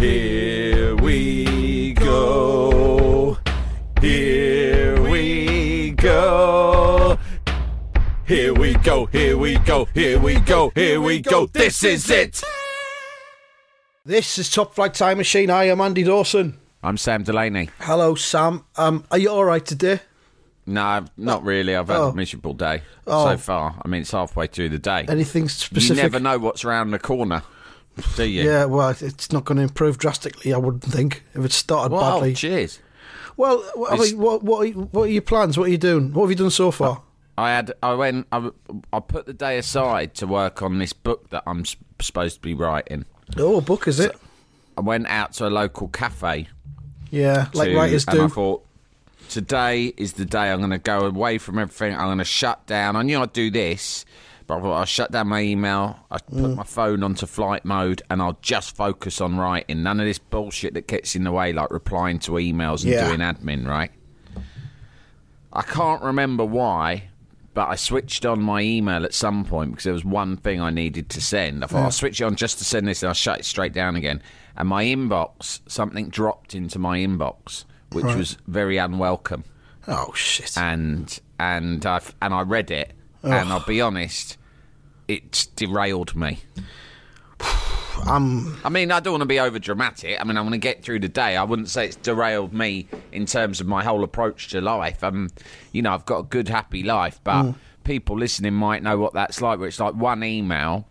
Here we go. Here we go. Here we go. Here we go. Here we go. Here we go. This is it. This is Top Flight Time Machine. I am Andy Dawson. I'm Sam Delaney. Hello, Sam. Um, are you all right today? No, not really. I've had Oh. a miserable day Oh. so far. I mean, it's halfway through the day. Anything specific? You never know what's around the corner, do you? Yeah, well, it's not going to improve drastically. I wouldn't think if it started Well, badly. cheers. well, I mean, what what are, you- what are your plans? What are you doing? What have you done so far? I had. I went. I, I put the day aside to work on this book that I'm supposed to be writing. oh, a book is it? I went out to a local cafe Yeah, like to- writers and I do. thought today is the day I'm going to go away from everything. I'm going to shut down. I knew I'd do this, I shut down my email. I Mm. put my phone onto flight mode, and I'll just focus on writing. None of this bullshit that gets in the way, like replying to emails and Yeah. doing admin. Right? I can't remember why. But I switched on my email at some point because there was one thing I needed to send. I thought I'll switch it on just to send this, and I'll shut it straight down again. And my inbox, something dropped into my inbox, which was very unwelcome. oh shit! And and I and I read it, and I'll be honest, it derailed me. I'm I mean, I don't want to be over dramatic. I mean, I want to get through the day. I wouldn't say it's derailed me in terms of my whole approach to life. Um, you know, I've got a good, happy life, but Mm. people listening might know what that's like. Where it's like one email,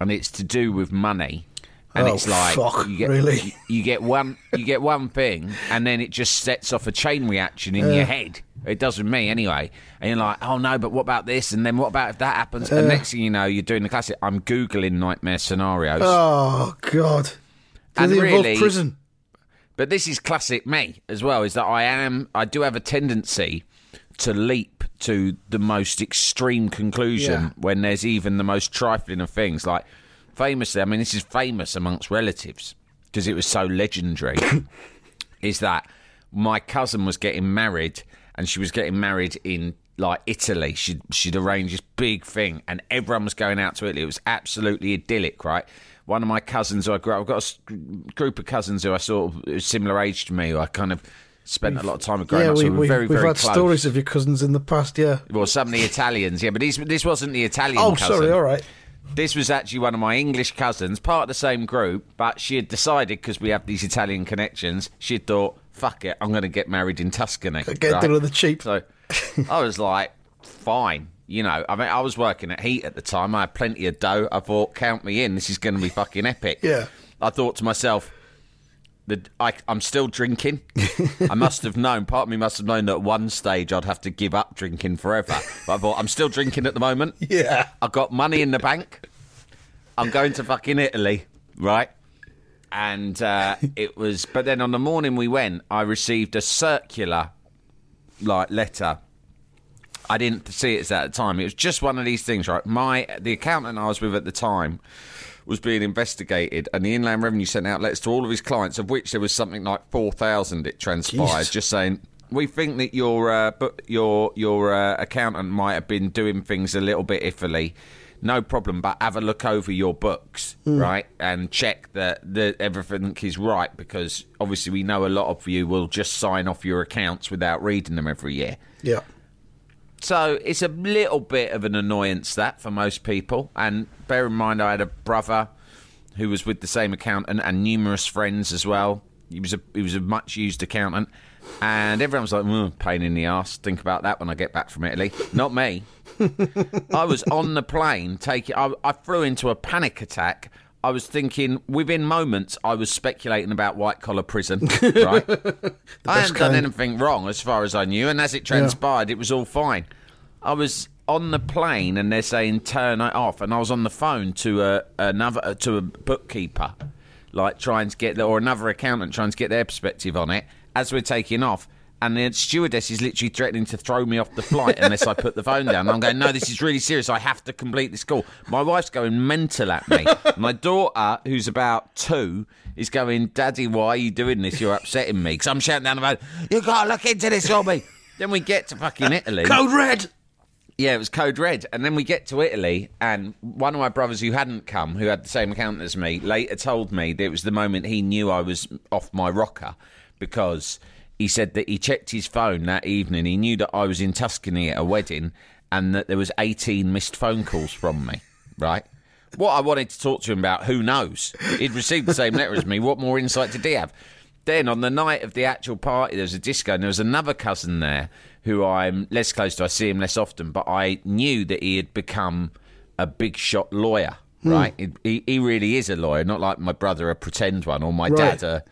and it's to do with money, and Oh, it's like fuck, you get really? you, get one you get one thing, and then it just sets off a chain reaction in your head. It does with me anyway. And you're like, oh no, but what about this? And then what about if that happens? and next thing you know, you're doing the classic. I'm googling nightmare scenarios. oh god. Do And really- prison? But this is classic me as well. Is that I am? I do have a tendency to leap to the most extreme conclusion Yeah. when there's even the most trifling of things. Like famously, I mean, this is famous amongst relatives because it was so legendary. is that my cousin was getting married and she was getting married in like Italy. She'd, she'd arranged this big thing and everyone was going out to Italy. It was absolutely idyllic, right? One of my cousins who I grew up, I've got a group of cousins who are sort of similar age to me, who I kind of spent a lot of time with growing Yeah, up. So we, we, very, we've very had close. stories of your cousins in the past. Yeah. Well, some of the Italians, yeah, but this, this wasn't the Italian Oh, cousin. sorry. All right. This was actually one of my English cousins, part of the same group, but she had decided because we have these Italian connections, she had thought, "Fuck it, I'm going to get married in Tuscany." Get right? done with the cheap. So I was like, "Fine." You know, I mean, I was working at Heat at the time. I had plenty of dough. I thought, "Count me in. This is going to be fucking epic." Yeah. I thought to myself, that I, I'm still drinking. I must have known. Part of me must have known that at one stage I'd have to give up drinking forever. But I thought I'm still drinking at the moment. Yeah. I've got money in the bank. I'm going to fucking Italy, right? And uh, it was, but then on the morning we went, I received a circular, like letter. I didn't see it at the time. It was just one of these things, right? My the accountant I was with at the time was being investigated, and the Inland Revenue sent out letters to all of his clients, of which there was something like four thousand. It transpired, Jesus. just saying we think that your uh, your your uh, accountant might have been doing things a little bit iffily. No problem, but have a look over your books, right, and check that that everything is right because obviously we know a lot of you will just sign off your accounts without reading them every year. Yeah. So it's a little bit of an annoyance that for most people. And bear in mind, I had a brother who was with the same accountant and numerous friends as well. He was a he was a much used accountant, and everyone was like, mm, "Pain in the ass." Think about that when I get back from Italy. Not me. I was on the plane taking. I, I flew into a panic attack. I was thinking within moments. I was speculating about white collar prison. Right. I hadn't done anything wrong as far as I knew, and as it transpired, it was all fine. I was on the plane and they're saying turn it off, and I was on the phone to a another uh, to a bookkeeper, like trying to get or another accountant trying to get their perspective on it as we're taking off. And the stewardess is literally threatening to throw me off the flight unless I put the phone down. I'm going, no, this is really serious. I have to complete this call. My wife's going mental at me. My daughter, who's about two, is going, Daddy, why are you doing this? You're upsetting me. Because I'm shouting down the phone, you got to look into this me. Then we get to fucking Italy. Code red. Yeah, it was code red. And then we get to Italy, and one of my brothers who hadn't come, who had the same account as me, later told me that it was the moment he knew I was off my rocker because he said that he checked his phone that evening. He knew that I was in Tuscany at a wedding and that there was 18 missed phone calls from me, right? What I wanted to talk to him about, who knows? He'd received the same letter as me. What more insight did he have? Then on the night of the actual party, there was a disco, and there was another cousin there who I'm less close to. I see him less often, but I knew that he had become a big shot lawyer. Hmm. Right, he, he really is a lawyer, not like my brother, a pretend one, or my Right. dad, a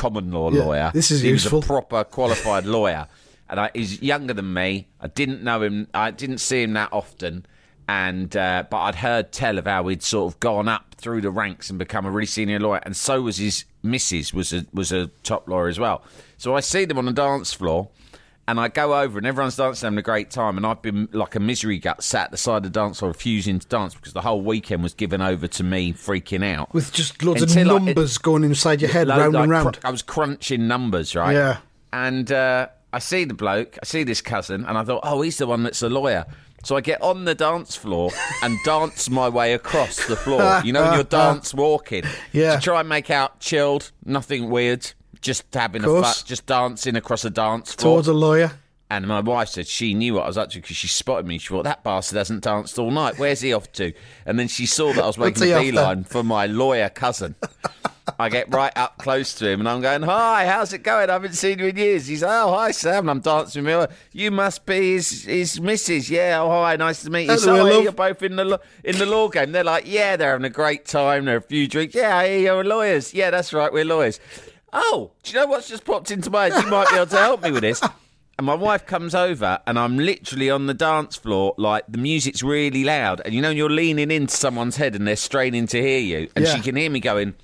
common law Yeah, lawyer. this is he useful. was a proper qualified lawyer, and I, he's younger than me. I didn't know him. I didn't see him that often, and uh, but I'd heard tell of how he'd sort of gone up through the ranks and become a really senior lawyer, and so was his missus was a was a top lawyer as well. So I see them on the dance floor. And I go over, and everyone's dancing, having a great time. And I've been like a misery gut, sat at the side of the dance floor, refusing to dance because the whole weekend was given over to me freaking out. With just loads Until of numbers going inside your head, Load- round like, and round. cr- I was crunching numbers, right? Yeah. And uh, I see the bloke, I see this cousin, and I thought, oh, he's the one that's a lawyer. So I get on the dance floor and dance my way across the floor. You know, when you're dance walking. Yeah. To try and make out chilled, nothing weird, just having a fun, just dancing across a dance floor. Towards a lawyer. And my wife said she knew what I was up to because she spotted me. She thought, that bastard hasn't danced all night. Where's he off to? And then she saw that I was making a beeline for my lawyer cousin. I get right up close to him and I'm going, Hi, how's it going? I haven't seen you in years. He's like, Oh, hi, Sam. And I'm dancing with him. You must be his, his missus. Yeah, oh, hi, nice to meet you. Hello, So, you're both in the, law- in the law game. They're like, Yeah, they're having a great time. They're a few drinks. Yeah, you're lawyers. Yeah, that's right, we're lawyers. Oh, do you know what's just popped into my head? You might be able to help me with this. And my wife comes over, and I'm literally on the dance floor, like the music's really loud. And you know, you're leaning into someone's head and they're straining to hear you, and Yeah. she can hear me going,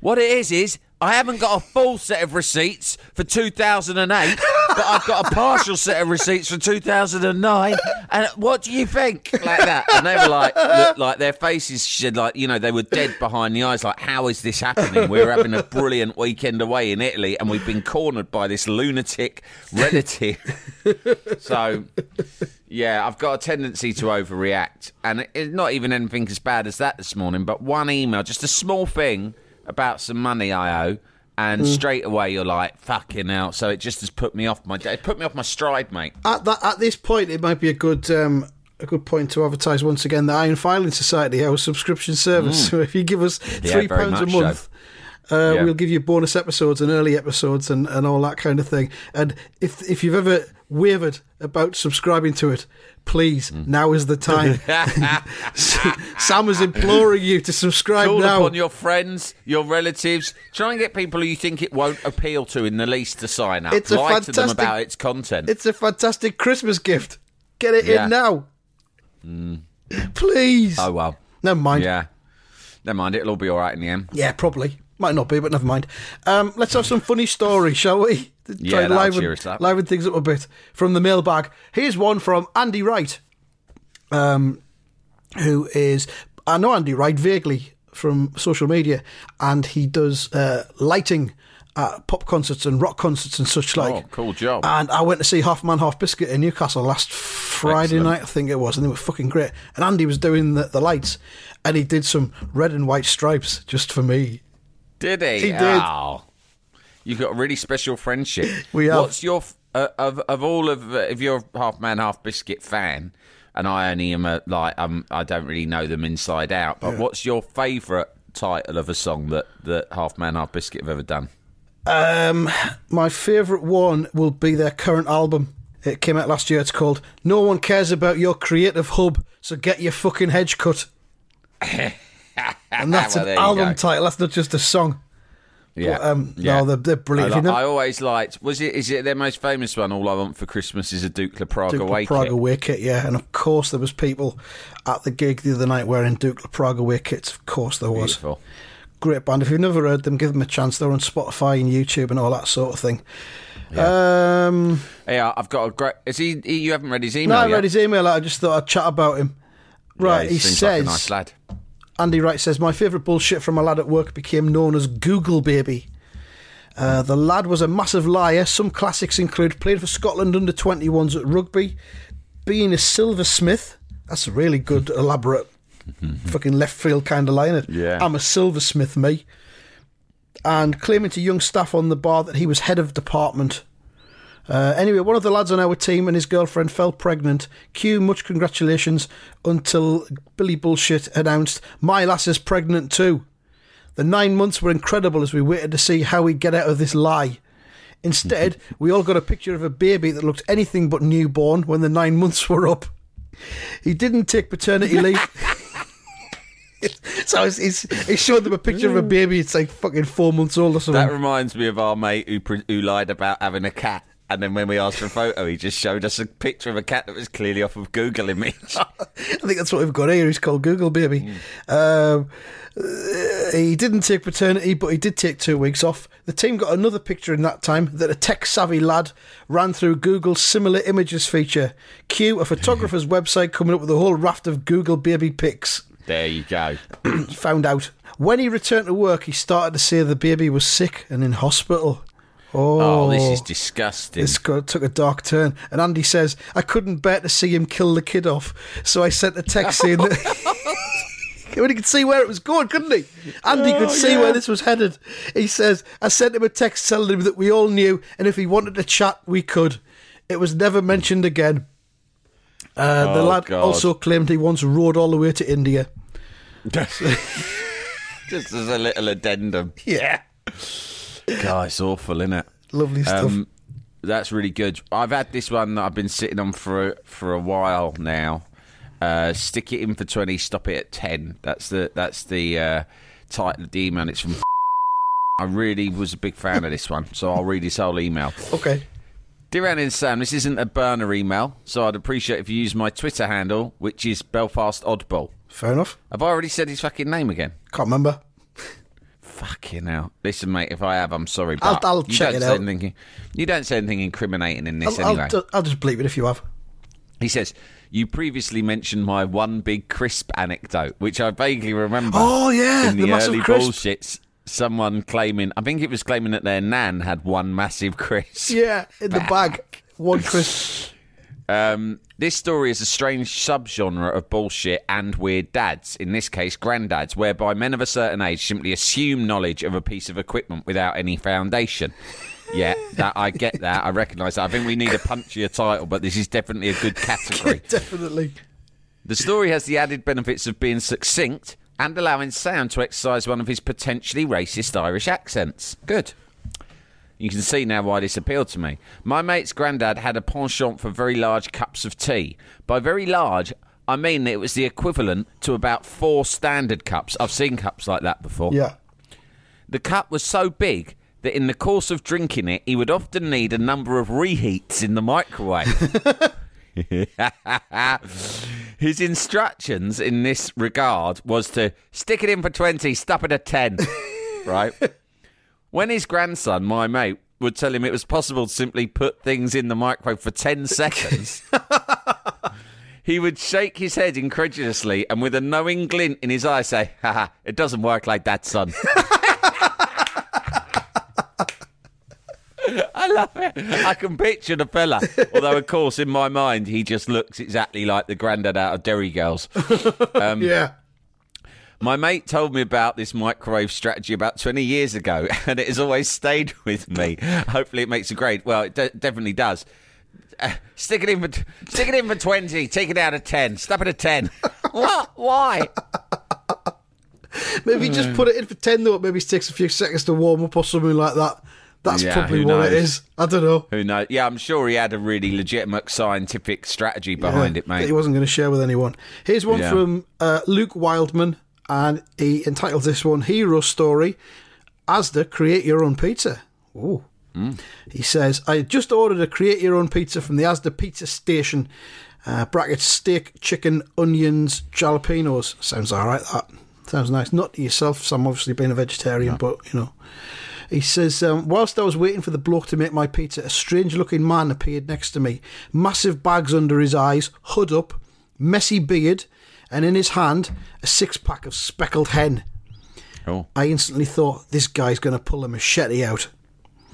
What it is, is I haven't got a full set of receipts for 2008, but I've got a partial set of receipts for 2009. And what do you think? Like that. And they were like, look, like their faces, should like, you know, they were dead behind the eyes. Like, how is this happening? We're having a brilliant weekend away in Italy, and we've been cornered by this lunatic relative. so, yeah, I've got a tendency to overreact. And it's not even anything as bad as that this morning, but one email, just a small thing about some money I owe. And straight away you're like, fucking out. So it just has put me off my day. It put me off my stride, mate. At that, at this point, it might be a good um, a good point to advertise once again the Iron Filing Society, our subscription service. So if you give us Mm. Yeah, three pounds a much so. Uh, Yeah. We'll give you bonus episodes and early episodes and, and all that kind of thing. And if if you've ever wavered about subscribing to it, please Mm. now is the time. Sam is imploring you to subscribe Call now. upon your friends, your relatives. Try and get people who you think it won't appeal to in the least to sign up. It's a Lie to them fantastic- about its content. It's a fantastic Christmas gift. Get it Yeah. in now, please. oh, well. Never mind. Yeah. Never mind. It'll all be all right in the end. Yeah, probably. Might not be, but never mind. Um, let's have some funny stories, shall we? Yeah, Try liven, cheer us up. liven things up a bit from the mailbag. Here's one from Andy Wright, um, who is I know Andy Wright vaguely from social media, and he does uh, lighting at pop concerts and rock concerts and such like. Oh, cool job. And I went to see Half Man Half Biscuit in Newcastle last Friday Excellent. night, I think it was, and they were fucking great. And Andy was doing the, the lights, and he did some red and white stripes just for me. Did he? He did. Oh. You've got a really special friendship. We have. What's your uh, of of all of uh, if you're a half man half biscuit fan, and I only am a like um I don't really know them inside out. But what's your favourite title of a song that that half man half biscuit have ever done? Um, my favourite one will be their current album. It came out last year. It's called "No One Cares About Your Creative Hub," so get your fucking hedge cut. and that's Well, an album title. That's not just a song. Yeah, But, um, yeah. No, they're, they're brilliant. li- If you I always liked. Was it? Is it their most famous one? All I want for Christmas is a Dukla Prague Duke away La Praga kit. away kit, yeah. And of course, there was people at the gig the other night wearing Dukla Prague away kits. Of course, there was. Beautiful. Great band. If you've never heard them, give them a chance. They're on Spotify and YouTube and all that sort of thing. Um, Yeah, I've got a great. Is he? he you haven't read his email no, I yet? read his email. I just thought I'd chat about him. Right, Yeah, he seems says. like a nice lad. Andy Wright says, My favourite bullshit from a lad at work became known as Google Baby. Uh, the lad was a massive liar. Some classics include playing for Scotland under 21s at rugby, being a silversmith. That's a really good, elaborate, fucking left field kind of line. Yeah. I'm a silversmith, me. And claiming to young staff on the bar that he was head of department. Uh, anyway, one of the lads on our team and his girlfriend fell pregnant. Cue much congratulations until Billy Bullshit announced, My lass is pregnant too. The nine months were incredible as we waited to see how we'd get out of this lie. Instead, we all got a picture of a baby that looked anything but newborn when the nine months were up. He didn't take paternity leave. so he showed them a picture of a baby. It's like fucking four months old or something. That reminds me of our mate who who lied about having a cat, and then when we asked for a photo, he just showed us a picture of a cat that was clearly off of Google image. I think that's what we've got here. He's called Google Baby. Um, uh, he didn't take paternity, but he did take two weeks off. The team got another picture in that time that a tech savvy lad ran through Google's similar images feature. Cue a photographer's website coming up with a whole raft of Google Baby pics. there you go. Found out. When he returned to work, he started to say the baby was sick and in hospital. Oh, Oh, this is disgusting. this got, took a dark turn. And Andy says, I couldn't bear to see him kill the kid off. So I sent a text saying that. When he could see where it was going, couldn't he? Andy could see where this was headed. He says, I sent him a text telling him that we all knew, and if he wanted to chat, we could. It was never mentioned again. Uh, the Oh, lad God. also claimed he once rode all the way to India. Just as a little addendum. Yeah. God, it's awful, isn't it? Lovely stuff. Um, that's really good. I've had this one that I've been sitting on for for a while now. Uh, stick it in for twenty, stop it at ten. That's the that's the uh, title of the email. It's from. I really was a big fan of this one, so I'll read this whole email. okay. Dear Andy and Sam, this isn't a burner email, so I'd appreciate if you use my Twitter handle, which is Belfast Oddball. Fair enough. Have I already said his fucking name again? Can't remember. Fucking hell. Listen, mate, if I have, I'm sorry, I'll- but I'll you check don't it say out. Anything, you don't say anything incriminating in this I'll, anyway. I'll, I'll just bleep it if you have. He says, You previously mentioned my one big crisp anecdote, which I vaguely remember. Oh, yeah, In the, the massive early crisp. bullshits, someone claiming, I think it was claiming that their nan had one massive crisp. Yeah, in the bag. One crisp. Um, this story is a strange subgenre of bullshit and weird dads, in this case, granddads, whereby men of a certain age simply assume knowledge of a piece of equipment without any foundation. Yeah, that I get that. I recognise that. I think we need a punchier title, but this is definitely a good category. Definitely. The story has the added benefits of being succinct and allowing Sam to exercise one of his potentially racist Irish accents. Good. You can see now why this appealed to me. My mate's granddad had a penchant for very large cups of tea. By very large, I mean that it was the equivalent to about four standard cups. I've seen cups like that before. Yeah. The cup was so big that in the course of drinking it, he would often need a number of reheats in the microwave. His instructions in this regard was to stick it in for 20, stop it at 10. right? When his grandson, my mate, would tell him it was possible to simply put things in the microwave for 10 seconds, he would shake his head incredulously and with a knowing glint in his eye say, haha, it doesn't work like that, son. I love it. I can picture the fella. Although, of course, in my mind, he just looks exactly like the granddad out of Derry Girls. Um, yeah. My mate told me about this microwave strategy about 20 years ago, and it has always stayed with me. Hopefully, it makes a grade. Well, it de- definitely does. Uh, stick it in for stick it in for 20. Take it out of 10. Stop it at 10. what? Why? Maybe just put it in for 10 though. It maybe takes a few seconds to warm up or something like that. That's Yeah, probably what it knows? is. I don't know. Who knows? Yeah, I'm sure he had a really legitimate scientific strategy behind Yeah, it, That mate. he wasn't going to share with anyone. Here's one Yeah. from uh, Luke Wildman, and he entitles this one Hero Story. Asda create your own pizza. Ooh. He says, I just ordered a create your own pizza from the Asda pizza station. Uh, brackets steak, chicken, onions, jalapenos. Sounds all right, that. Sounds nice. Not to yourself, so I'm obviously being a vegetarian, but, you know. He says, um, whilst I was waiting for the bloke to make my pizza, a strange looking man appeared next to me. Massive bags under his eyes, hood up, messy beard, and in his hand, a six pack of speckled hen. Oh. I instantly thought, this guy's going to pull a machete out.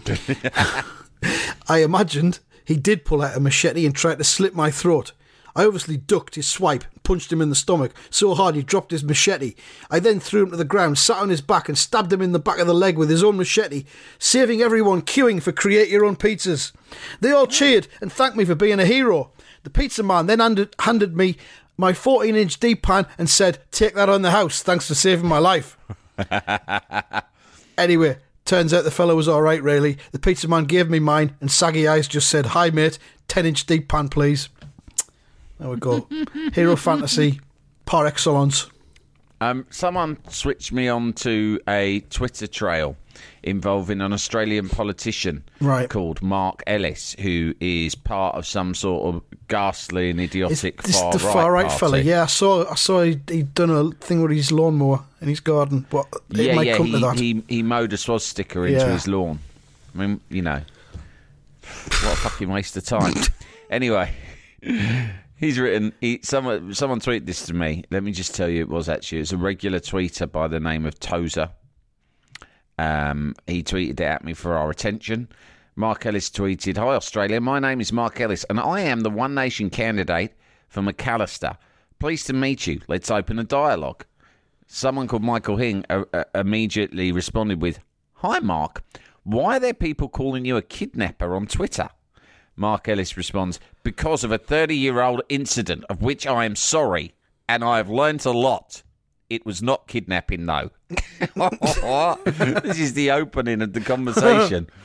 I imagined he did pull out a machete and tried to slit my throat. I obviously ducked his swipe and punched him in the stomach so hard he dropped his machete. I then threw him to the ground, sat on his back, and stabbed him in the back of the leg with his own machete, saving everyone queuing for create your own pizzas. They all cheered and thanked me for being a hero. The pizza man then handed, handed me my 14 inch deep pan and said, Take that on the house. Thanks for saving my life. Anyway, turns out the fellow was all right, really. The pizza man gave me mine, and Saggy Eyes just said, Hi, mate, 10 inch deep pan, please. There we go. Hero fantasy par excellence. Um, someone switched me on to a Twitter trail involving an Australian politician Right. called Mark Ellis, who is part of some sort of ghastly and idiotic this far the right far right party. fella? Yeah, I saw. I saw he, he'd done a thing with his lawnmower in his garden. But it yeah, yeah. come He, he he mowed a swastika into Yeah. his lawn. I mean, you know, what a fucking waste of time. anyway, he's written. He, someone someone tweeted this to me. Let me just tell you, it was actually it was a regular tweeter by the name of Tozer. Um, he tweeted at me for our attention. Mark Ellis tweeted, Hi Australia, my name is Mark Ellis and I am the One Nation candidate for Macalister. Pleased to meet you. Let's open a dialogue. Someone called Michael Hing uh, uh, immediately responded with, Hi Mark, why are there people calling you a kidnapper on Twitter? Mark Ellis responds, Because of a 30 year old incident of which I am sorry and I have learnt a lot. It was not kidnapping, though. this is the opening of the conversation.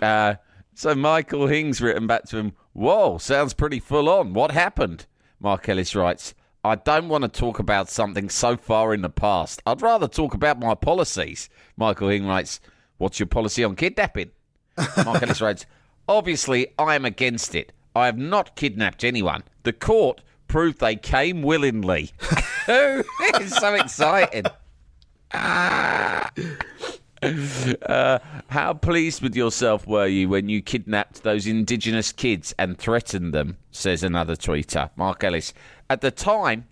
Uh, so Michael Hing's written back to him, Whoa, sounds pretty full on. What happened? Mark Ellis writes, I don't want to talk about something so far in the past. I'd rather talk about my policies. Michael Hing writes, What's your policy on kidnapping? Mark Ellis writes, Obviously, I am against it. I have not kidnapped anyone. The court proved they came willingly. it's so exciting. Uh, how pleased with yourself were you when you kidnapped those indigenous kids and threatened them? Says another tweeter, Mark Ellis. At the time,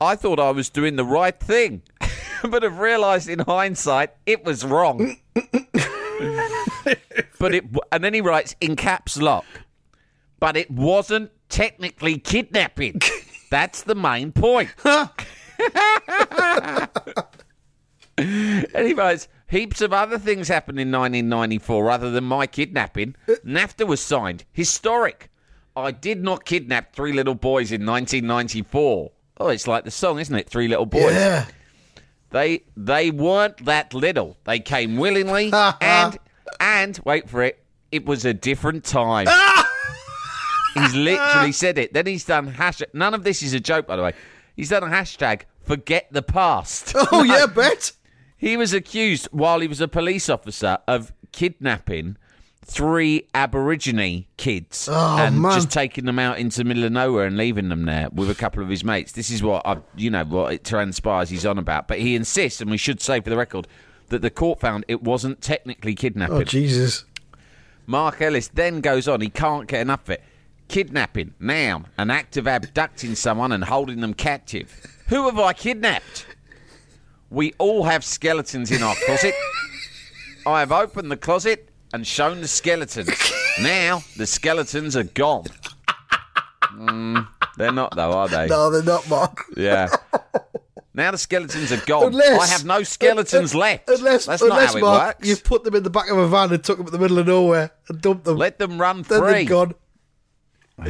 I thought I was doing the right thing, but have realised in hindsight it was wrong. but it, and then he writes in caps lock, but it wasn't technically kidnapping. That's the main point. Anyways, heaps of other things happened in 1994 other than my kidnapping. Uh. NAFTA was signed. Historic. I did not kidnap three little boys in 1994. Oh, it's like the song, isn't it? Three little boys. yeah. They they weren't that little. They came willingly and and wait for it. It was a different time. Ah! He's literally said it. Then he's done hashtag. None of this is a joke, by the way. He's done a hashtag. Forget the past. Oh yeah, bet. He was accused while he was a police officer of kidnapping three Aborigine kids Oh, and man. just taking them out into the middle of nowhere and leaving them there with a couple of his mates. This is what I, you know, what it transpires he's on about. But he insists, and we should say for the record, that the court found it wasn't technically kidnapping. Oh Jesus. Mark Ellis then goes on, he can't get enough of it. Kidnapping, noun, an act of abducting someone and holding them captive. Who have I kidnapped? We all have skeletons in our closet. I have opened the closet and shown the skeletons. Now the skeletons are gone. Mm, they're not, though, are they? No, they're not, Mark. Yeah. Now the skeletons are gone. Unless I have no skeletons un- left. Unless, That's unless how it Mark, works. you've put them in the back of a van and took them to the middle of nowhere and dumped them. Let them run then free. they're gone.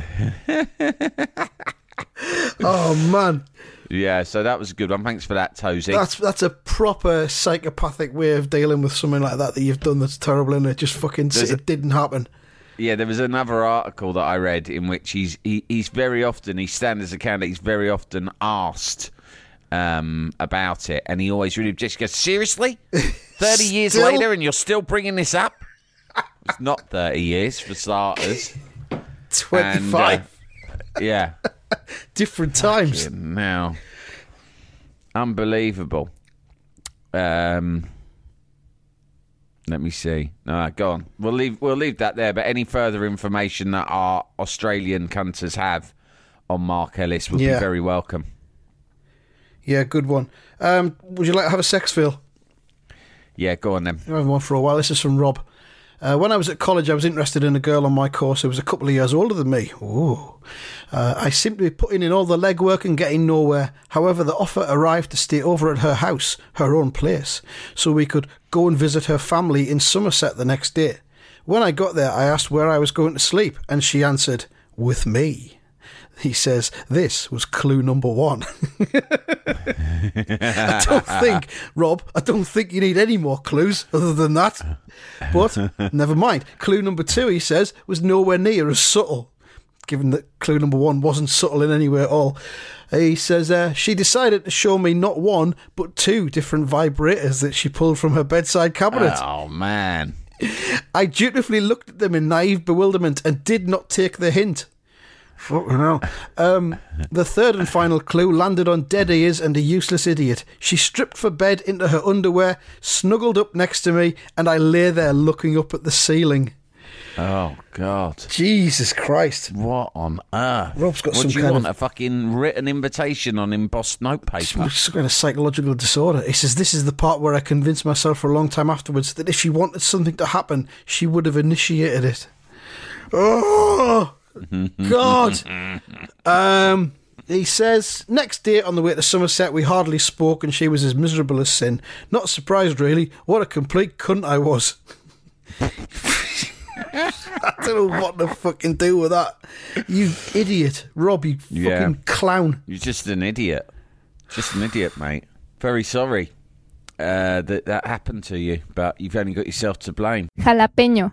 oh man, Yeah, so that was a good one. Thanks for that, Tozy. that's that's a proper psychopathic way of dealing with something like that that you've done. That's terrible, and it just fucking it didn't happen. Yeah, there was another article that I read in which he's he, he's very often he stands as a candidate. He's very often asked um, about it, and he always really just goes, "Seriously, 30 years later, and you're still bringing this up? It's not 30 years, for starters. And, 25 uh, yeah. different times. Now, unbelievable. Um, let me see. All right, go on. We'll leave. We'll leave that there. But any further information that our Australian cunters have on Mark Ellis would Yeah. be very welcome. Yeah, good one. Um, would you like to have a sex feel? Yeah, go on then. I haven't one for a while. This is from Rob. Uh, when I was at college, I was interested in a girl on my course who was a couple of years older than me. Ooh. Uh, I seemed to be putting in all the legwork and getting nowhere. However, the offer arrived to stay over at her house, her own place, so we could go and visit her family in Somerset the next day. When I got there, I asked where I was going to sleep, and she answered, with me. He says, This was clue number one. I don't think, Rob, I don't think you need any more clues other than that. But never mind. Clue number two, he says, was nowhere near as subtle, given that clue number one wasn't subtle in any way at all. He says uh, she decided to show me not one, but two different vibrators that she pulled from her bedside cabinet. Oh man. I dutifully looked at them in naive bewilderment and did not take the hint. Fucking hell. Um, the third and final clue landed on dead ears and a useless idiot. She stripped for bed into her underwear, snuggled up next to me, and I lay there looking up at the ceiling. Oh God. Jesus Christ. What on earth? Rob's got what some do you kind want? of- A fucking written invitation on embossed notepaper. Some kind of psychological disorder. He says, This is the part where I convinced myself for a long time afterwards that if she wanted something to happen, she would have initiated it. Oh, God. Um, he says, Next day on the way to Somerset, we hardly spoke and she was as miserable as sin. Not surprised, really. What a complete cunt I was. I don't know what to fucking do with that. You idiot. Rob, you fucking Yeah. clown. You're just an idiot. Just an idiot, mate. Very sorry uh, that that happened to you, but you've only got yourself to blame. Jalapeño.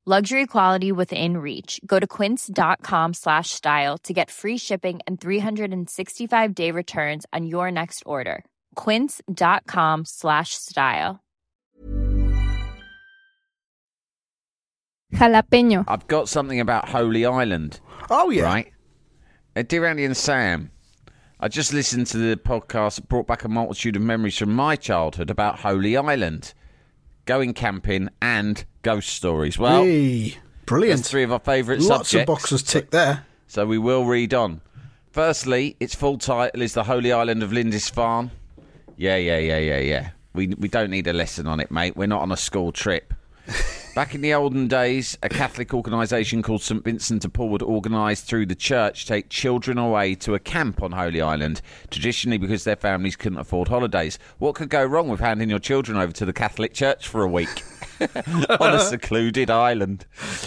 Luxury quality within reach. Go to quince.com slash style to get free shipping and 365 day returns on your next order. Quince.com slash style. Jalapeño. I've got something about Holy Island, Oh, yeah. right? Uh, dear Andy and Sam, I just listened to the podcast that brought back a multitude of memories from my childhood about Holy Island, going camping, and ghost stories. Well, brilliant. three of our favourite subjects. Lots of boxes ticked there. So we will read on. Firstly, its full title is The Holy Island of Lindisfarne. Yeah, yeah, yeah, yeah, yeah. We, we don't need a lesson on it, mate. We're not on a school trip. Back in the olden days, a Catholic organisation called St Vincent de Paul would organise through the church take children away to a camp on Holy Island, traditionally because their families couldn't afford holidays. What could go wrong with handing your children over to the Catholic Church for a week on a secluded island?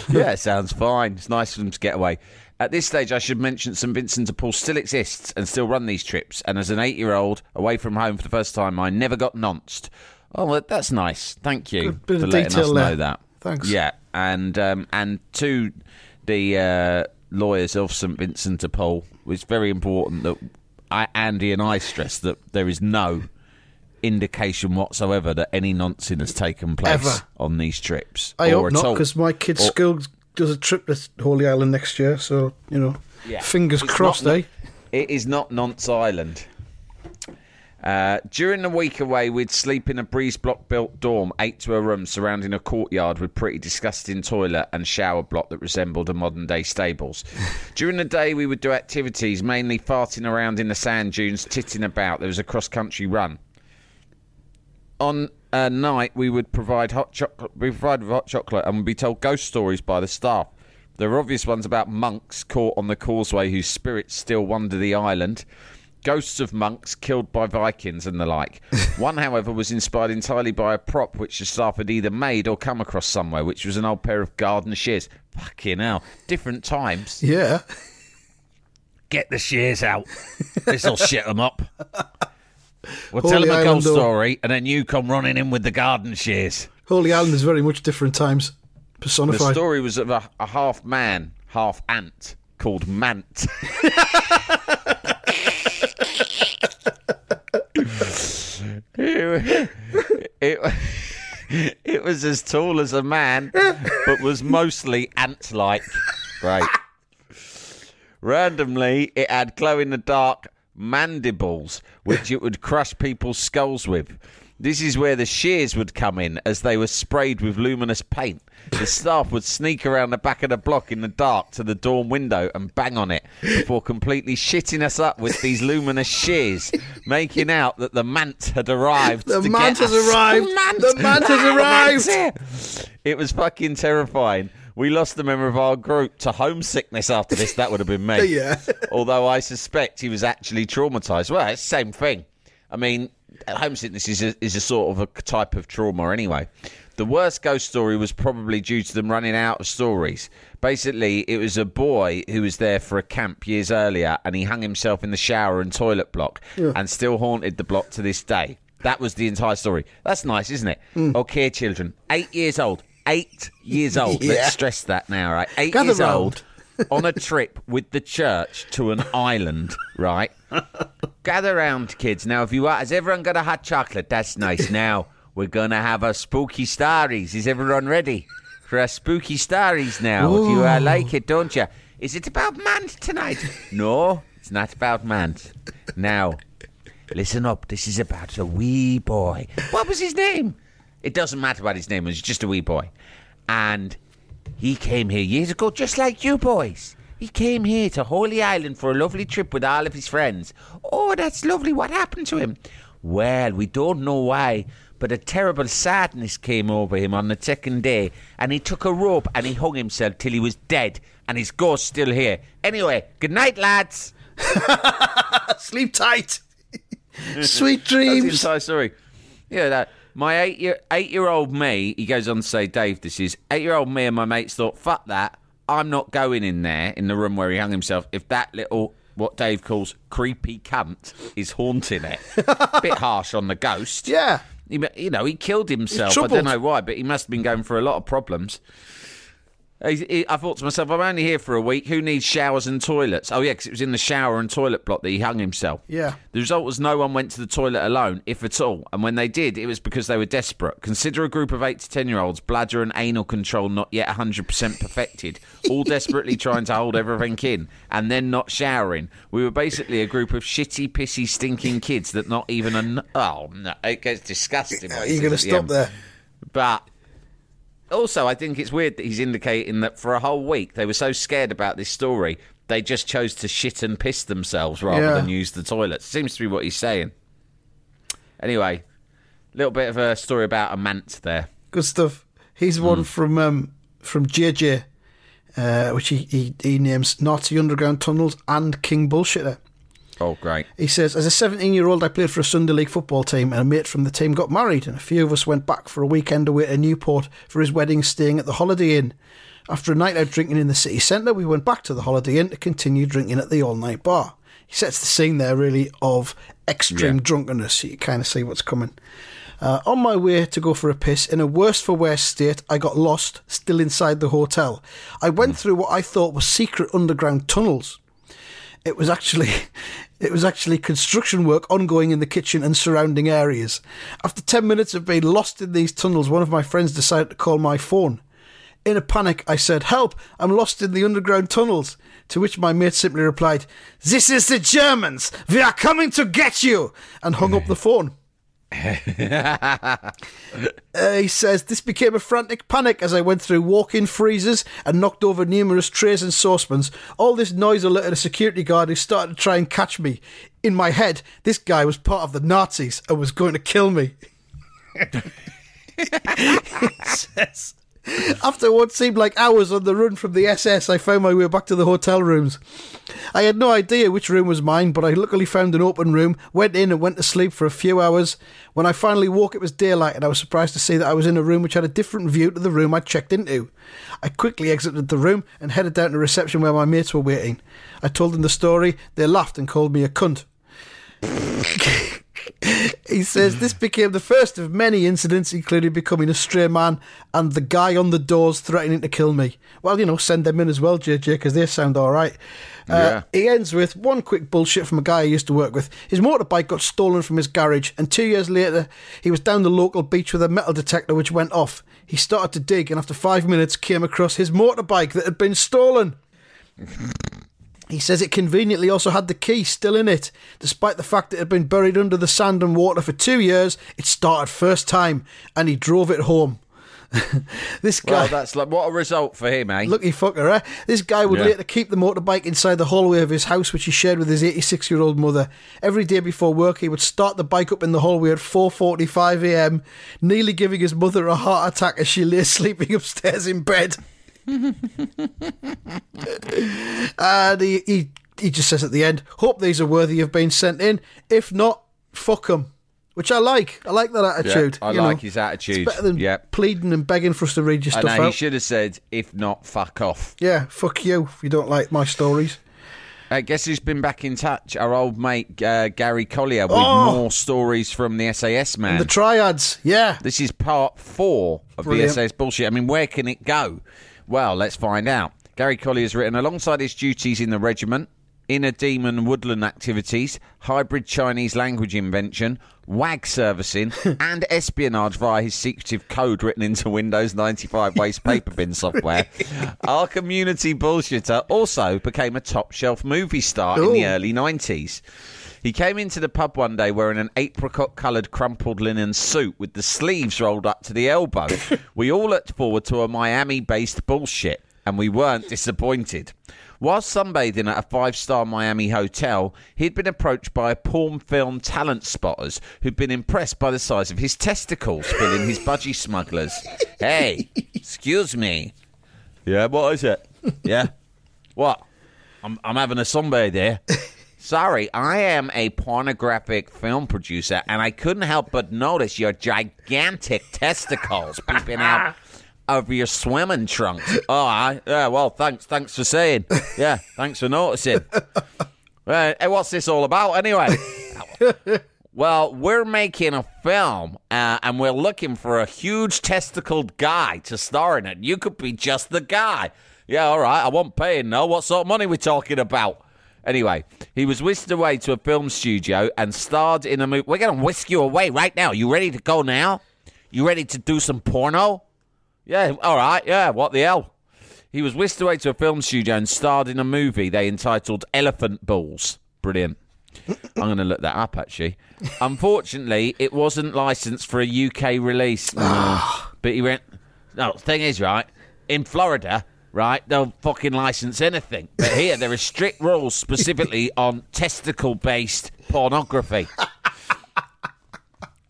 Yeah, it sounds fine. It's nice for them to get away. At this stage, I should mention St Vincent de Paul still exists and still run these trips. And as an eight-year-old away from home for the first time, I never got nonced. Oh, well, that's nice. Thank you for letting us know that. Thanks. Yeah, and um, and to the uh, lawyers of St Vincent de Paul, it's very important that I, Andy and I stress that there is no indication whatsoever that any nonsense has taken place Ever. on these trips. I hope not, because my kid's Or- school does a trip to Holy Island next year, so, you know, Yeah. fingers It's crossed, not- eh? It is not Nonce Island. Uh, during the week away, we'd sleep in a breeze block built dorm, eight to a room, surrounding a courtyard with pretty disgusting toilet and shower block that resembled a modern day stables. during the day, we would do activities, mainly farting around in the sand dunes, titting about. There was a cross country run. On a night, we would provide hot chocolate. We provided hot chocolate and would be told ghost stories by the staff. There are obvious ones about monks caught on the causeway whose spirits still wander the island ghosts of monks killed by Vikings and the like. One, however, was inspired entirely by a prop which the staff had either made or come across somewhere, which was an old pair of garden shears. Fucking hell. Different times. Yeah. Get the shears out. This'll shit them up. We'll Holy tell them a Island, ghost though. story, and then you come running in with the garden shears. Holy Island is very much different times personified. The personified. story was of a, a half man, half ant called Mant. it, it, was as tall as a man, but was mostly ant like. Right. Randomly, it had glow in the dark mandibles, which it would crush people's skulls with. This is where the shears would come in, as they were sprayed with luminous paint. The staff would sneak around the back of the block in the dark to the dorm window and bang on it before completely shitting us up with these luminous shears, making out that the mant had arrived. The mant has arrived. The mant has arrived. It was fucking terrifying. We lost a member of our group to homesickness after this. That would have been me. Yeah. Although I suspect he was actually traumatized. Well, it's the same thing. I mean, homesickness is a, is a sort of a type of trauma anyway. The worst ghost story was probably due to them running out of stories. Basically, it was a boy who was there for a camp years earlier and he hung himself in the shower and toilet block and still haunted the block to this day. That was the entire story. That's nice, isn't it? Hmm. Okay, children. Eight years old. Eight years old. Yeah. Let's stress that now, right? Eight Gather years round. old on a trip with the church to an island, right? Gather round, kids. Now, if you are, has everyone got a hot chocolate? That's nice. Now, we're going to have our spooky stories. Is everyone ready for our spooky stories now? Do you uh, like it, don't you? Is it about man tonight? No, it's not about man. Now, listen up. This is about a wee boy. What was his name? It doesn't matter what his name was, just a wee boy. And he came here years ago, just like you boys. He came here to Holy Island for a lovely trip with all of his friends. Oh, that's lovely. What happened to him? Well, we don't know why, but a terrible sadness came over him on the second day, and he took a rope and he hung himself till he was dead, and his ghost's still here. Anyway, good night, lads. Sleep tight. Sweet That's the dreams. entire story. Yeah, that my eight year eight year old me. He goes on to say, Dave, this is eight year old me and my mates thought, fuck that. I'm not going in there in the room where he hung himself. If that little what Dave calls creepy cunt is haunting it, bit harsh on the ghost. Yeah. He, you know, he killed himself. I don't know why, but he must have been going through a lot of problems. I thought to myself, I'm only here for a week. Who needs showers and toilets? Oh, yeah, because it was in the shower and toilet block that he hung himself. Yeah. The result was no one went to the toilet alone, if at all. And when they did, it was because they were desperate. Consider a group of 8 to 10 year olds, bladder and anal control not yet 100% perfected, all desperately trying to hold everything in, and then not showering. We were basically a group of shitty, pissy, stinking kids that not even a. n- Oh, no, it gets disgusting. it You're going to at the stop there. But also, I think it's weird that he's indicating that for a whole week they were so scared about this story they just chose to shit and piss themselves rather Yeah. than use the toilets. Seems to be what he's saying. Anyway, a little bit of a story about a mant there. Good stuff. He's one from um, from JJ, uh, which he, he, he names Naughty Underground Tunnels and King Bullshitter. Oh, great. He says, as a 17 year old, I played for a Sunday League football team, and a mate from the team got married, and a few of us went back for a weekend away to Newport for his wedding, staying at the Holiday Inn. After a night out drinking in the city centre, we went back to the Holiday Inn to continue drinking at the all night bar. He sets the scene there, really, of extreme Yeah. drunkenness. You kind of see what's coming. Uh, on my way to go for a piss, in a worse for wear state, I got lost, still inside the hotel. I went through what I thought were secret underground tunnels it was actually it was actually construction work ongoing in the kitchen and surrounding areas. After 10 minutes of being lost in these tunnels, one of my friends decided to call my phone. In a panic, I said, Help, I'm lost in the underground tunnels. To which my mate simply replied, This is the Germans! We are coming to get you! And hung up the phone. Uh, he says, This became a frantic panic as I went through walk in freezers and knocked over numerous trays and saucepans. All this noise alerted a security guard who started to try and catch me. In my head, this guy was part of the Nazis and was going to kill me. he says, after what seemed like hours on the run from the SS, I found my way back to the hotel rooms. I had no idea which room was mine, but I luckily found an open room, went in and went to sleep for a few hours. When I finally woke, it was daylight, and I was surprised to see that I was in a room which had a different view to the room I'd checked into. I quickly exited the room and headed down to reception where my mates were waiting. I told them the story, they laughed and called me a cunt. he says this became the first of many incidents, including becoming a stray man and the guy on the doors threatening to kill me. Well, you know, send them in as well, JJ, because they sound all right. Uh, Yeah. He ends with one quick bullshit from a guy I used to work with. His motorbike got stolen from his garage, and two years later, he was down the local beach with a metal detector which went off. He started to dig, and after five minutes, came across his motorbike that had been stolen. He says it conveniently also had the key still in it. Despite the fact it had been buried under the sand and water for two years, it started first time and he drove it home. this guy. Well, that's like what a result for him, eh? Lucky fucker, eh? This guy would Yeah. later keep the motorbike inside the hallway of his house, which he shared with his 86 year old mother. Every day before work, he would start the bike up in the hallway at 4:45 a.m., nearly giving his mother a heart attack as she lay sleeping upstairs in bed. and he, he he just says at the end, "Hope these are worthy of being sent in. If not, fuck them." Which I like. I like that attitude. I you like know. his attitude. It's better than Yeah. pleading and begging for us to read your I stuff know he should have said, "If not, fuck off." Yeah, fuck you if you don't like my stories. I guess who's been back in touch? Our old mate uh, Gary Collier with Oh! more stories from the SAS man. The triads, yeah. This is part four of Brilliant. the SAS bullshit. I mean, where can it go? Well, let's find out. Gary Colley has written alongside his duties in the regiment, inner demon woodland activities, hybrid Chinese language invention, WAG servicing, and espionage via his secretive code written into Windows 95 waste paper bin software. Our community bullshitter also became a top shelf movie star in the early 90s. He came into the pub one day wearing an apricot coloured crumpled linen suit with the sleeves rolled up to the elbow. we all looked forward to a Miami based bullshit, and we weren't disappointed. Whilst sunbathing at a five star Miami hotel, he'd been approached by a porn film talent spotters who'd been impressed by the size of his testicles, filling his budgie smugglers. Hey, excuse me. Yeah, what is it? Yeah. What? I'm, I'm having a sunbathe there. Sorry, I am a pornographic film producer, and I couldn't help but notice your gigantic testicles peeping out of your swimming trunks. Oh, I, yeah. Well, thanks, thanks for saying. Yeah, thanks for noticing. Hey, what's this all about, anyway? Well, we're making a film, uh, and we're looking for a huge testicled guy to star in it. You could be just the guy. Yeah, all right. I won't pay him. No, what sort of money we talking about? Anyway, he was whisked away to a film studio and starred in a movie. We're gonna whisk you away right now. You ready to go now? You ready to do some porno? Yeah, all right. Yeah, what the hell? He was whisked away to a film studio and starred in a movie they entitled Elephant Balls. Brilliant. I'm going to look that up actually. Unfortunately, it wasn't licensed for a UK release. Ah. but he went, no, thing is, right, in Florida, right, they'll fucking license anything. But here, there are strict rules specifically on testicle based pornography.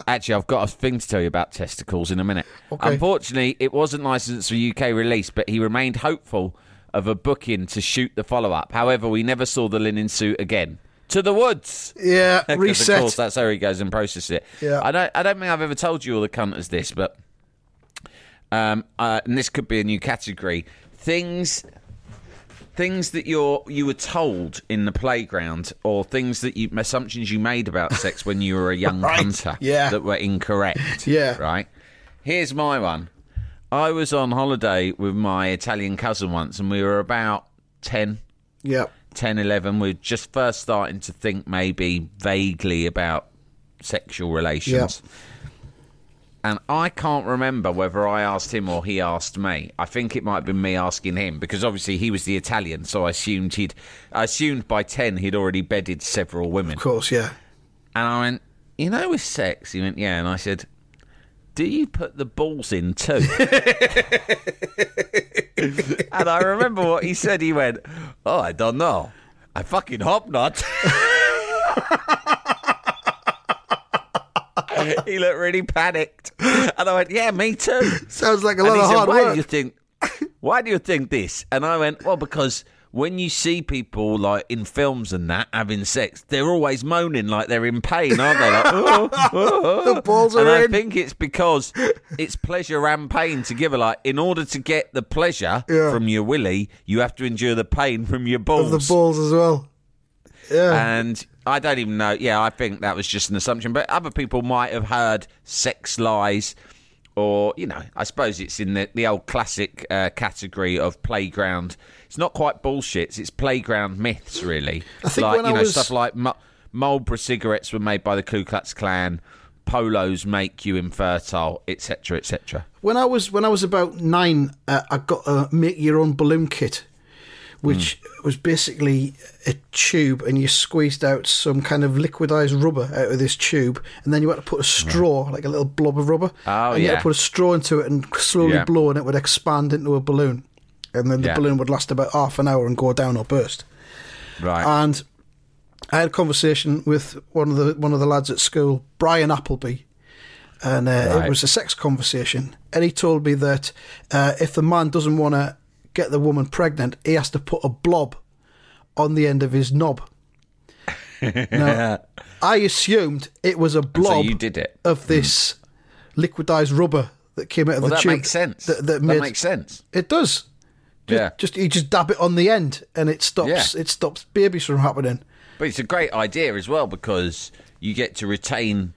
Actually, I've got a thing to tell you about testicles in a minute. Okay. Unfortunately, it wasn't licensed for UK release, but he remained hopeful of a booking to shoot the follow up. However, we never saw the linen suit again. To the woods. Yeah, reset. Of course, that's how he goes and processes it. Yeah. I don't. I don't think I've ever told you all the cunt as this, but um, uh, and this could be a new category. Things, things that you're you were told in the playground, or things that you assumptions you made about sex when you were a young Right, hunter, yeah. that were incorrect. Yeah. Right. Here's my one. I was on holiday with my Italian cousin once, and we were about ten. Yeah. 10, 11, we're just first starting to think maybe vaguely about sexual relations. And I can't remember whether I asked him or he asked me. I think it might have been me asking him because obviously he was the Italian, so I assumed he'd. I assumed by ten he'd already bedded several women. Of course, yeah. And I went, you know, with sex? He went, yeah. And I said, do you put the balls in too? and I remember what he said. He went, oh, I don't know. I fucking hope not. he looked really panicked. And I went, yeah, me too. Sounds like a And lot he of said, hard why work. do you think? Why do you think this? And I went, well, because when you see people like in films and that having sex, they're always moaning like they're in pain, aren't they? Like, "Oh, oh, oh." The balls and are I in. think it's because it's pleasure and pain together. Like, in order to get the pleasure Yeah. from your willy, you have to endure the pain from your balls. of the balls as well. Yeah. And I don't even know. Yeah, I think that was just an assumption. But other people might have heard sex lies, or, you know, I suppose it's in the, the old classic uh, category of playground. It's not quite bullshits, it's playground myths, really. I think like, when you I know, was- stuff like Marlboro cigarettes were made by the Ku Klux Klan, polos make you infertile, etc., etc. when I was when I was about nine, uh, I got a make your own balloon kit, which Hmm. was basically a tube, and you squeezed out some kind of liquidized rubber out of this tube, and then you had to put a straw, like a little blob of rubber, Oh, and you had to put a straw into it and slowly Yeah. blow, and it would expand into a balloon, and then the Yeah. balloon would last about half an hour and go down or burst. Right. And I had a conversation with one of the one of the lads at school, Brian Appleby, and uh, Right. it was a sex conversation. And he told me that uh, if the man doesn't want to get the woman pregnant, he has to put a blob on the end of his knob. now, I assumed it was a blob you did it. of this liquidized rubber that came out of well, the that tube. makes sense. That, that made, makes sense. It does. Just, Yeah. Just you just dab it on the end, and it stops. Yeah. It stops babies from happening. But it's a great idea as well because you get to retain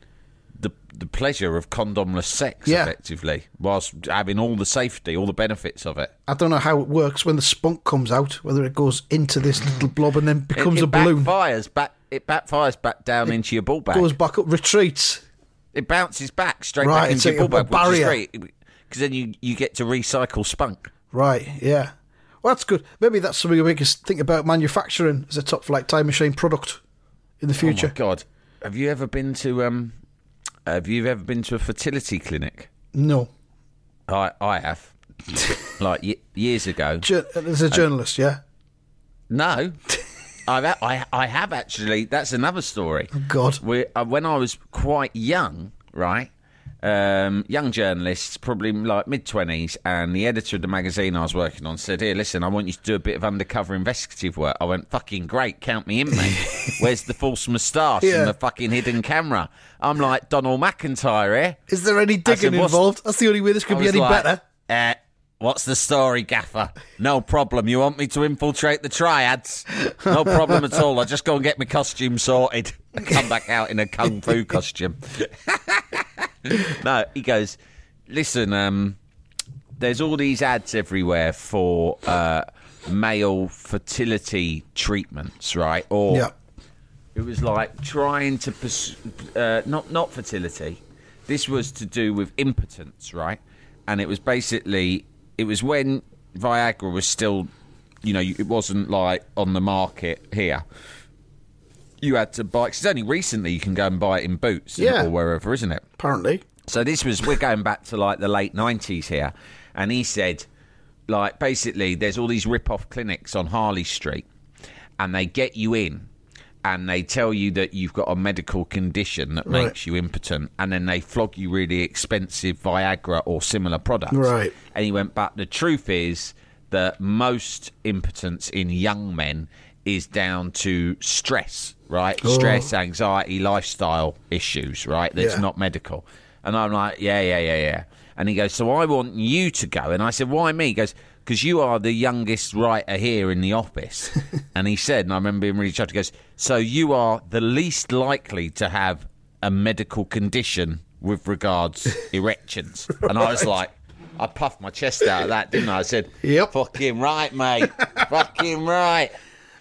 the pleasure of condomless sex Yeah. effectively, whilst having all the safety, all the benefits of it. I don't know how it works when the spunk comes out, whether it goes into this little blob and then becomes it, it a balloon, Backfires back. It backfires back down into your ball bag. goes back up, retreats. it bounces back straight Right, back into your ball bag, which is barrier. great because then you you get to recycle spunk. Right, yeah. Well, that's good. Maybe that's something we can think about manufacturing as a top flight time machine product in the Oh future. my god! Have you ever been to um? Have you ever been to a fertility clinic? no. I I have, like y- years ago. As a journalist, yeah. No, I've a- I I have actually. That's another story. Oh, God. We, uh, when I was quite young, right? Um, young journalist, probably like mid twenties, and the editor of the magazine I was working on said, "Here, listen, I want you to do a bit of undercover investigative work." I went, "Fucking great, count me in, mate." Where's the false moustache Yeah. and the fucking hidden camera? I'm like Donal MacIntyre here. Is there any digging said, involved? That's the only way this could be any like, better. Uh, what's the story, Gaffer? No problem. You want me to infiltrate the triads? No problem at all. I just go and get my costume sorted. Come back out in a kung fu costume. no, he goes, listen, um, there's all these ads everywhere for uh, male fertility treatments, right? Or Yeah. it was like trying to pers- uh, not not fertility. This was to do with impotence, right? And it was basically it was when Viagra was still, you know, it wasn't like on the market here. You had to buy. 'cause it's only recently you can go and buy it in Boots Yeah. or wherever, isn't it? Apparently. So this was we're going back to like the late nineties here, and he said, like basically, there's all these rip-off clinics on Harley Street, and they get you in, and they tell you that you've got a medical condition that Right. makes you impotent, and then they flog you really expensive Viagra or similar products. Right. And he went, but the truth is that most impotence in young men is down to stress, right? Oh. Stress, anxiety, lifestyle issues, right? That's Yeah. not medical. And I'm like, yeah, yeah, yeah, yeah. And he goes, so I want you to go. And I said, why me? He goes, because you are the youngest writer here in the office. and he said, and I remember him really chuffed, he goes, so you are the least likely to have a medical condition with regards erections. And I was like, I puffed my chest out of that, didn't I? I said, Yep. fucking right, mate. fucking right.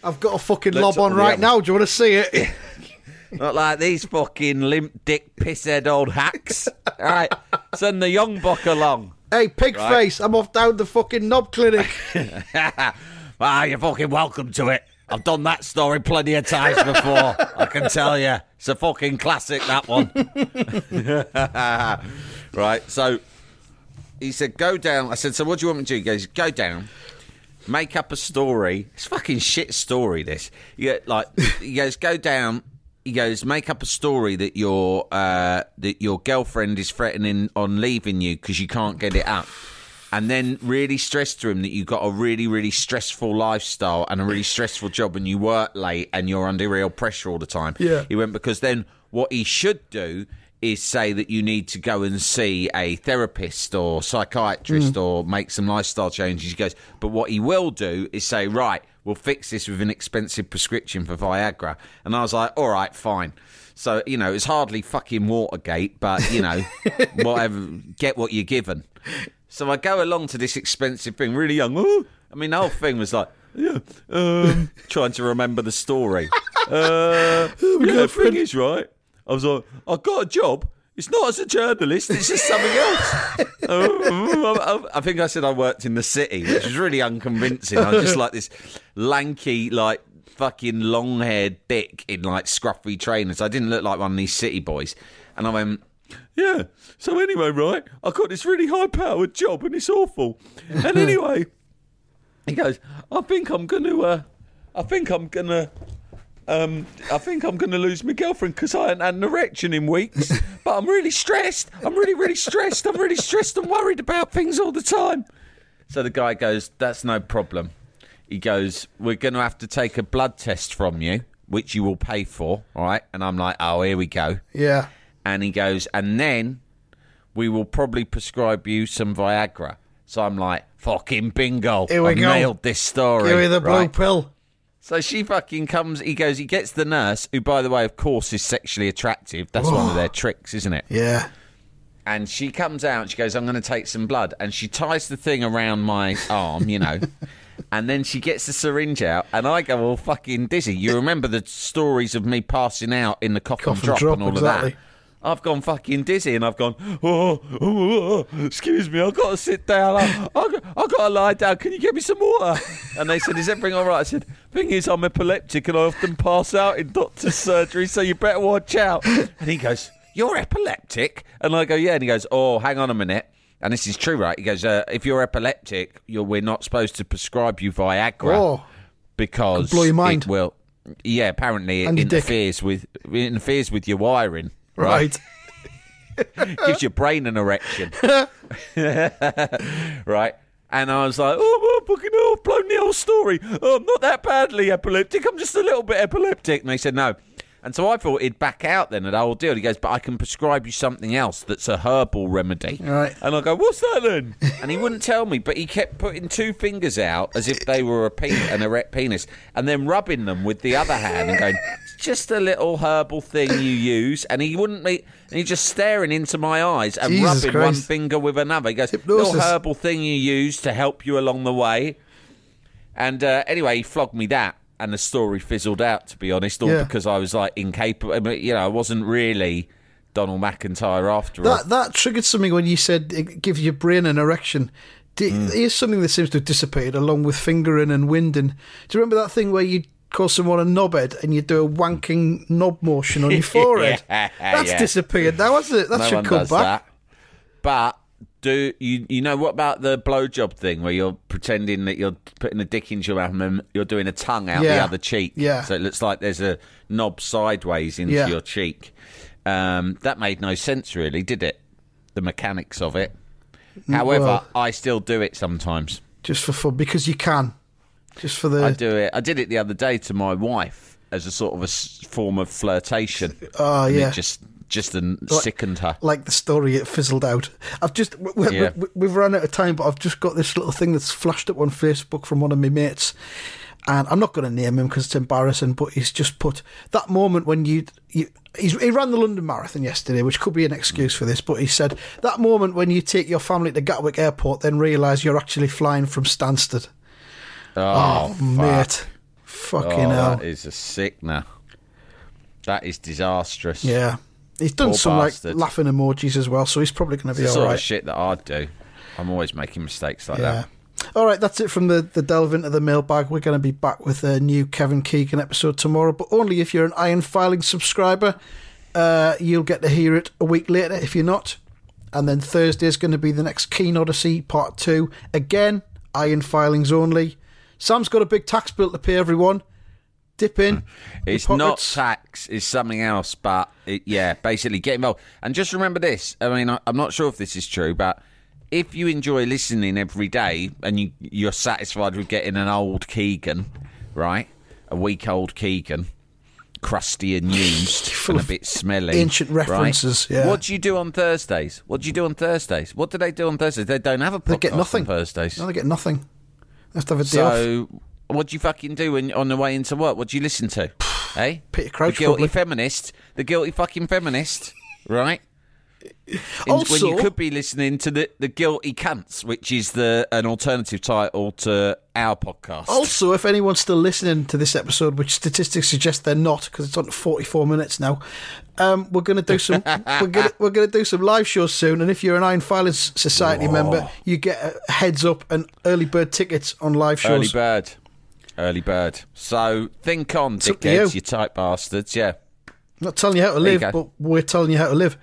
I've got a fucking lob on right now. Do you want to see it? Not like these fucking limp dick pisshead old hacks. All right, send the young buck along. Hey, pig face, I'm off down the fucking knob clinic. Ah, you're fucking welcome to it. I've done that story plenty of times before. I can tell you, it's a fucking classic. That one. right. So he said, "Go down." I said, "So what do you want me to do?" He goes, "Go down." Make up a story. It's a fucking shit story. This. You get like he goes, go down. He goes, make up a story that your uh, that your girlfriend is threatening on leaving you because you can't get it up and then really stress to him that you've got a really, really stressful lifestyle and a really stressful job and you work late and you're under real pressure all the time. Yeah. He went, because then what he should do is say that you need to go and see a therapist or psychiatrist or make some lifestyle changes. He goes, but what he will do is say, right, we'll fix this with an expensive prescription for Viagra. And I was like, all right, fine. So, you know, it's hardly fucking Watergate, but, you know, whatever, get what you're given. So I go along to this expensive thing, really young. Ooh. I mean, the whole thing was like, yeah, um, trying to remember the story. Uh, yeah, the thing is, right? I was like, I got a job. It's not as a journalist. It's just something else. Um, I think I said I worked in the city, which was really unconvincing. I was just like this lanky, like fucking long-haired dick in like scruffy trainers. I didn't look like one of these city boys. And I went, yeah. So anyway, right, I got this really high-powered job, and it's awful. And anyway, he goes, I think I'm gonna, uh, I think I'm gonna. Um, I think I'm going to lose my girlfriend because I haven't had an erection in weeks. But I'm really stressed. I'm really, really stressed. I'm really stressed and worried about things all the time. So the guy goes, That's no problem. He goes, We're going to have to take a blood test from you, which you will pay for. All right. And I'm like, Oh, here we go. yeah. And he goes, And then we will probably prescribe you some Viagra. So I'm like, Fucking bingo. Here we I've go. nailed this story. Give me the blue right? pill. So she fucking comes. He goes. He gets the nurse, who, by the way, of course, is sexually attractive. That's one of their tricks, isn't it? Yeah. And she comes out. and She goes, "I'm going to take some blood," and she ties the thing around my arm, you know. and then she gets the syringe out, and I go all fucking dizzy. You remember the stories of me passing out in the coffin, drop, drop, and all exactly. of that. I've gone fucking dizzy and I've gone, oh, oh, oh, excuse me, I've got to sit down. I've, got, I've got to lie down. Can you get me some water? And they said, is everything all right? I said, thing is, I'm epileptic and I often pass out in doctor's surgery, so you better watch out. And he goes, you're epileptic? And I go, yeah. And he goes, oh, hang on a minute. And this is true, right? He goes, uh, if you're epileptic, you're, we're not supposed to prescribe you Viagra Oh. because blow your mind. It will. Yeah, apparently it interferes with it interferes with your wiring. Right. gives your brain an erection. right. And I was like, oh, well, fucking hell, I've blown the whole story. Oh, I'm not that badly epileptic. I'm just a little bit epileptic. And they said, no. And so I thought he'd back out then at the whole deal. He goes, but I can prescribe you something else that's a herbal remedy. Right. And I go, what's that then? and he wouldn't tell me, but he kept putting two fingers out as if they were a pen- an erect penis and then rubbing them with the other hand and going, "It's just a little herbal thing you use. And he wouldn't meet, and he's just staring into my eyes and Jesus rubbing one finger with another. He goes, Hypnosis. little herbal thing you use to help you along the way. And uh, anyway, he flogged me that, and the story fizzled out. To be honest, all Yeah. because I was like incapable. I mean, you know, I wasn't really Donal MacIntyre after all. That that triggered something when you said it gives your brain an erection. D- Hmm. Here's something that seems to have dissipated along with fingering and winding. Do you remember that thing where you call someone a knobhead and you do a wanking knob motion on your forehead? Yeah, That's yeah. disappeared now, hasn't it? That no should come back. that. But do you you know what about the blowjob thing where you're pretending that you're putting a dick into your mouth and you're doing a tongue out the other cheek? Yeah. So it looks like there's a knob sideways into Yeah. your cheek. Um, that made no sense, really, did it? The mechanics of it. However, well- I still do it sometimes. Just for fun, because you can. Just for the. I do it. I did it the other day to my wife as a sort of a form of flirtation. Oh, yeah. It just just an- sickened her. like the story, it fizzled out. I've just we, Yeah. we, we've run out of time, but I've just got this little thing that's flashed up on Facebook from one of my mates, and I'm not going to name him because it's embarrassing. But he's just put that moment when you, you he's, he ran the London Marathon yesterday, which could be an excuse mm. for this. But he said that moment when you take your family to Gatwick Airport, then realise you're actually flying from Stansted. Oh, Oh, mate, fucking Oh, hell! that is a sickener. That is disastrous. Yeah. He's done Poor some bastard. like laughing emojis as well, so he's probably going to be sort of shit that I'd do. I'm always making mistakes like Yeah. that. All right, that's it from the, the delve into the mailbag. We're going to be back with a new Kevin Keegan episode tomorrow, but only if you're an Iron Filing subscriber. Uh, you'll get to hear it a week later if you're not. And then Thursday is going to be the next Keane Odyssey Part 2. Again, Iron Filings only. Sam's got a big tax bill to pay everyone. Dip in. It's not tax, it's something else. But it, yeah, basically get involved. And just remember this I mean, I, I'm not sure if this is true, but if you enjoy listening every day and you, you're satisfied with getting an old Keegan, right? A week old Keegan, crusty and used and a bit smelly. ancient right? references, yeah. What do you do on Thursdays? What do you do on Thursdays? What do they do on Thursdays? They don't have a podcast They get nothing. on Thursdays. No, they get nothing. They have to have a day off. What do you fucking do when, on the way into work? What do you listen to? hey? Peter Crouch, The guilty probably. feminist. The guilty fucking feminist, right? In- Also- when you could be listening to the, the guilty cunts, which is the an alternative title to our podcast. Also, if anyone's still listening to this episode, which statistics suggest they're not, because it's on 44 minutes now, um, we're going to do some we're going we're going to do some live shows soon. And if you're an Iron Filings Society member, you get a heads up and early bird tickets on live shows. Early bird. Early bird. So think on, up to dickheads, you. you tight bastards. Yeah. Not telling you how to live, but we're telling you how to live.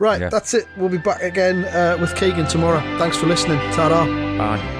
Right, Yeah. that's it. We'll be back again uh, with Keegan tomorrow. Thanks for listening. Ta-da. Bye.